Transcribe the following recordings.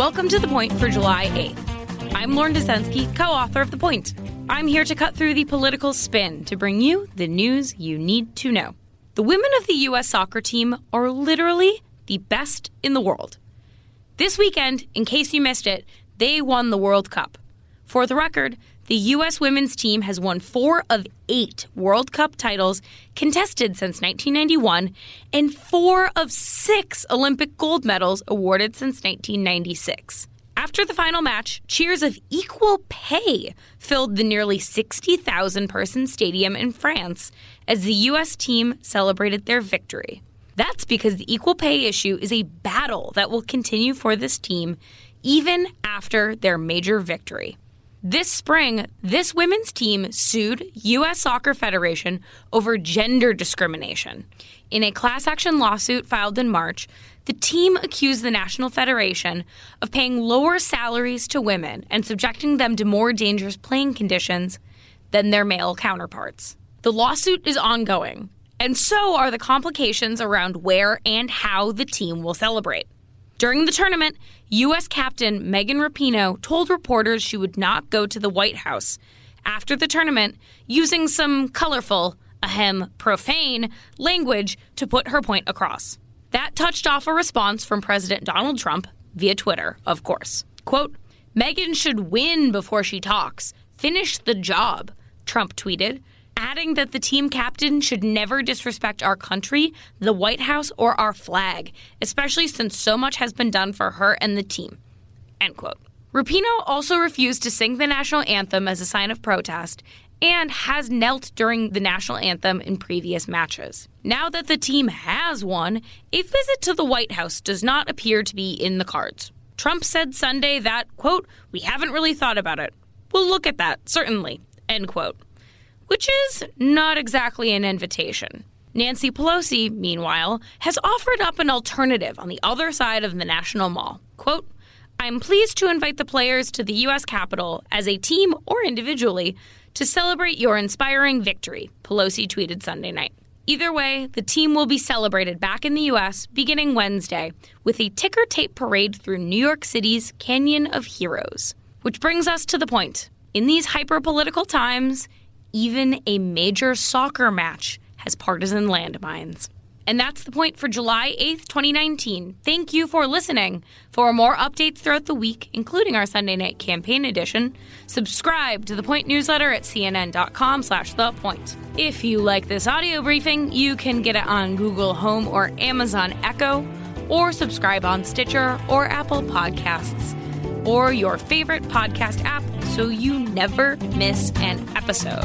Welcome to The Point for July 8th. I'm Lauren Dezenski, co author of The Point. I'm here to cut through the political spin to bring you the news you need to know. The women of the U.S. soccer team are literally the best in the world. This weekend, in case you missed it, they won the World Cup. For the record, the U.S. women's team has won four of eight World Cup titles contested since 1991 and four of six Olympic gold medals awarded since 1996. After the final match, cheers of equal pay filled the nearly 60,000 person stadium in France as the U.S. team celebrated their victory. That's because the equal pay issue is a battle that will continue for this team even after their major victory. This spring, this women's team sued U.S. Soccer Federation over gender discrimination. In a class action lawsuit filed in March, the team accused the National Federation of paying lower salaries to women and subjecting them to more dangerous playing conditions than their male counterparts. The lawsuit is ongoing, and so are the complications around where and how the team will celebrate. During the tournament, U.S. captain Megan Rapinoe told reporters she would not go to the White House after the tournament, using some colorful, ahem, profane language to put her point across. That touched off a response from President Donald Trump via Twitter, of course. Quote, Megan should win before she talks. Finish the job, Trump tweeted, adding that the team captain should never disrespect our country, the White House, or our flag, especially since so much has been done for her and the team. End quote. Rapinoe also refused to sing the national anthem as a sign of protest and has knelt during the national anthem in previous matches. Now that the team has won, a visit to the White House does not appear to be in the cards. Trump said Sunday that, quote, we haven't really thought about it. We'll look at that, certainly, end quote which is not exactly an invitation. Nancy Pelosi, meanwhile, has offered up an alternative on the other side of the National Mall. Quote, I'm pleased to invite the players to the U.S. Capitol as a team or individually to celebrate your inspiring victory, Pelosi tweeted Sunday night. Either way, the team will be celebrated back in the U.S. beginning Wednesday with a ticker tape parade through New York City's Canyon of Heroes. Which brings us to the point. In these hyper political times, even a major soccer match has partisan landmines. And that's the point for July 8th, 2019. Thank you for listening. For more updates throughout the week, including our Sunday night campaign edition, subscribe to the Point newsletter at cnn.com slash the point. If you like this audio briefing, you can get it on Google Home or Amazon Echo, or subscribe on Stitcher or Apple Podcasts, or your favorite podcast app so you never miss an episode.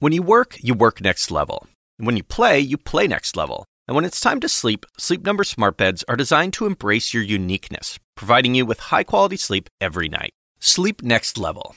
When you work, you work next level. And when you play, you play next level. And when it's time to sleep, Sleep Number smart beds are designed to embrace your uniqueness, providing you with high-quality sleep every night. Sleep next level.